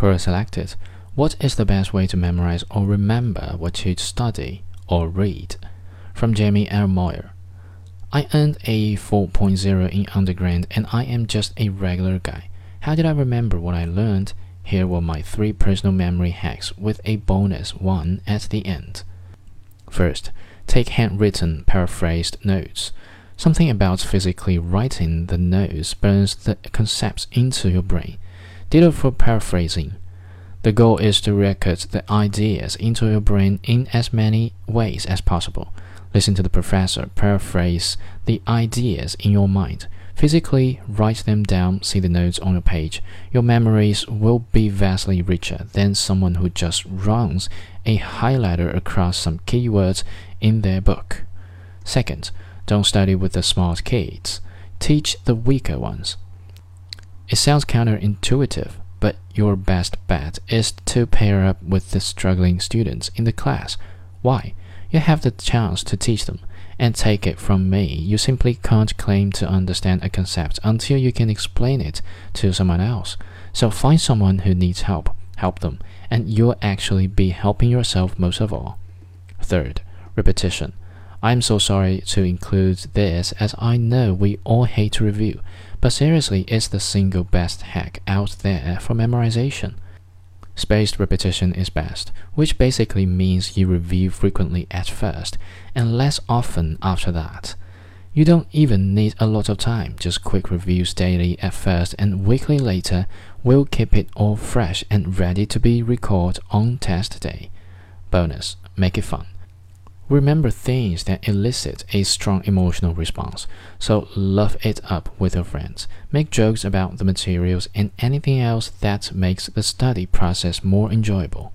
Quora selected. What is the best way to memorize or remember what you study or read? From Jamie L. Moyer. I earned a 4.0 in undergrad and I am just a regular guy. How did I remember what I learned? Here were my three personal memory hacks with a bonus one at the end. First, take handwritten, paraphrased notes. Something about physically writing the notes burns the concepts into your brain. Ditto for paraphrasing. The goal is to record the ideas into your brain in as many ways as possible. Listen to the professor paraphrase the ideas in your mind. Physically write them down, see the notes on your page. Your memories will be vastly richer than someone who just runs a highlighter across some keywords in their book. Second, don't study with the smart kids. Teach the weaker ones. It sounds counterintuitive, but your best bet is to pair up with the struggling students in the class. Why? You have the chance to teach them. And take it from me, you simply can't claim to understand a concept until you can explain it to someone else. So find someone who needs help, help them, and you'll actually be helping yourself most of all. Third, repetition. I'm so sorry to include this as I know we all hate to review, but seriously, it's the single best hack out there for memorization. Spaced repetition is best, which basically means you review frequently at first and less often after that. You don't even need a lot of time, just quick reviews daily at first and weekly later will keep it all fresh and ready to be recalled on test day. Bonus, make it fun. Remember things that elicit a strong emotional response, so love it up with your friends. Make jokes about the materials and anything else that makes the study process more enjoyable.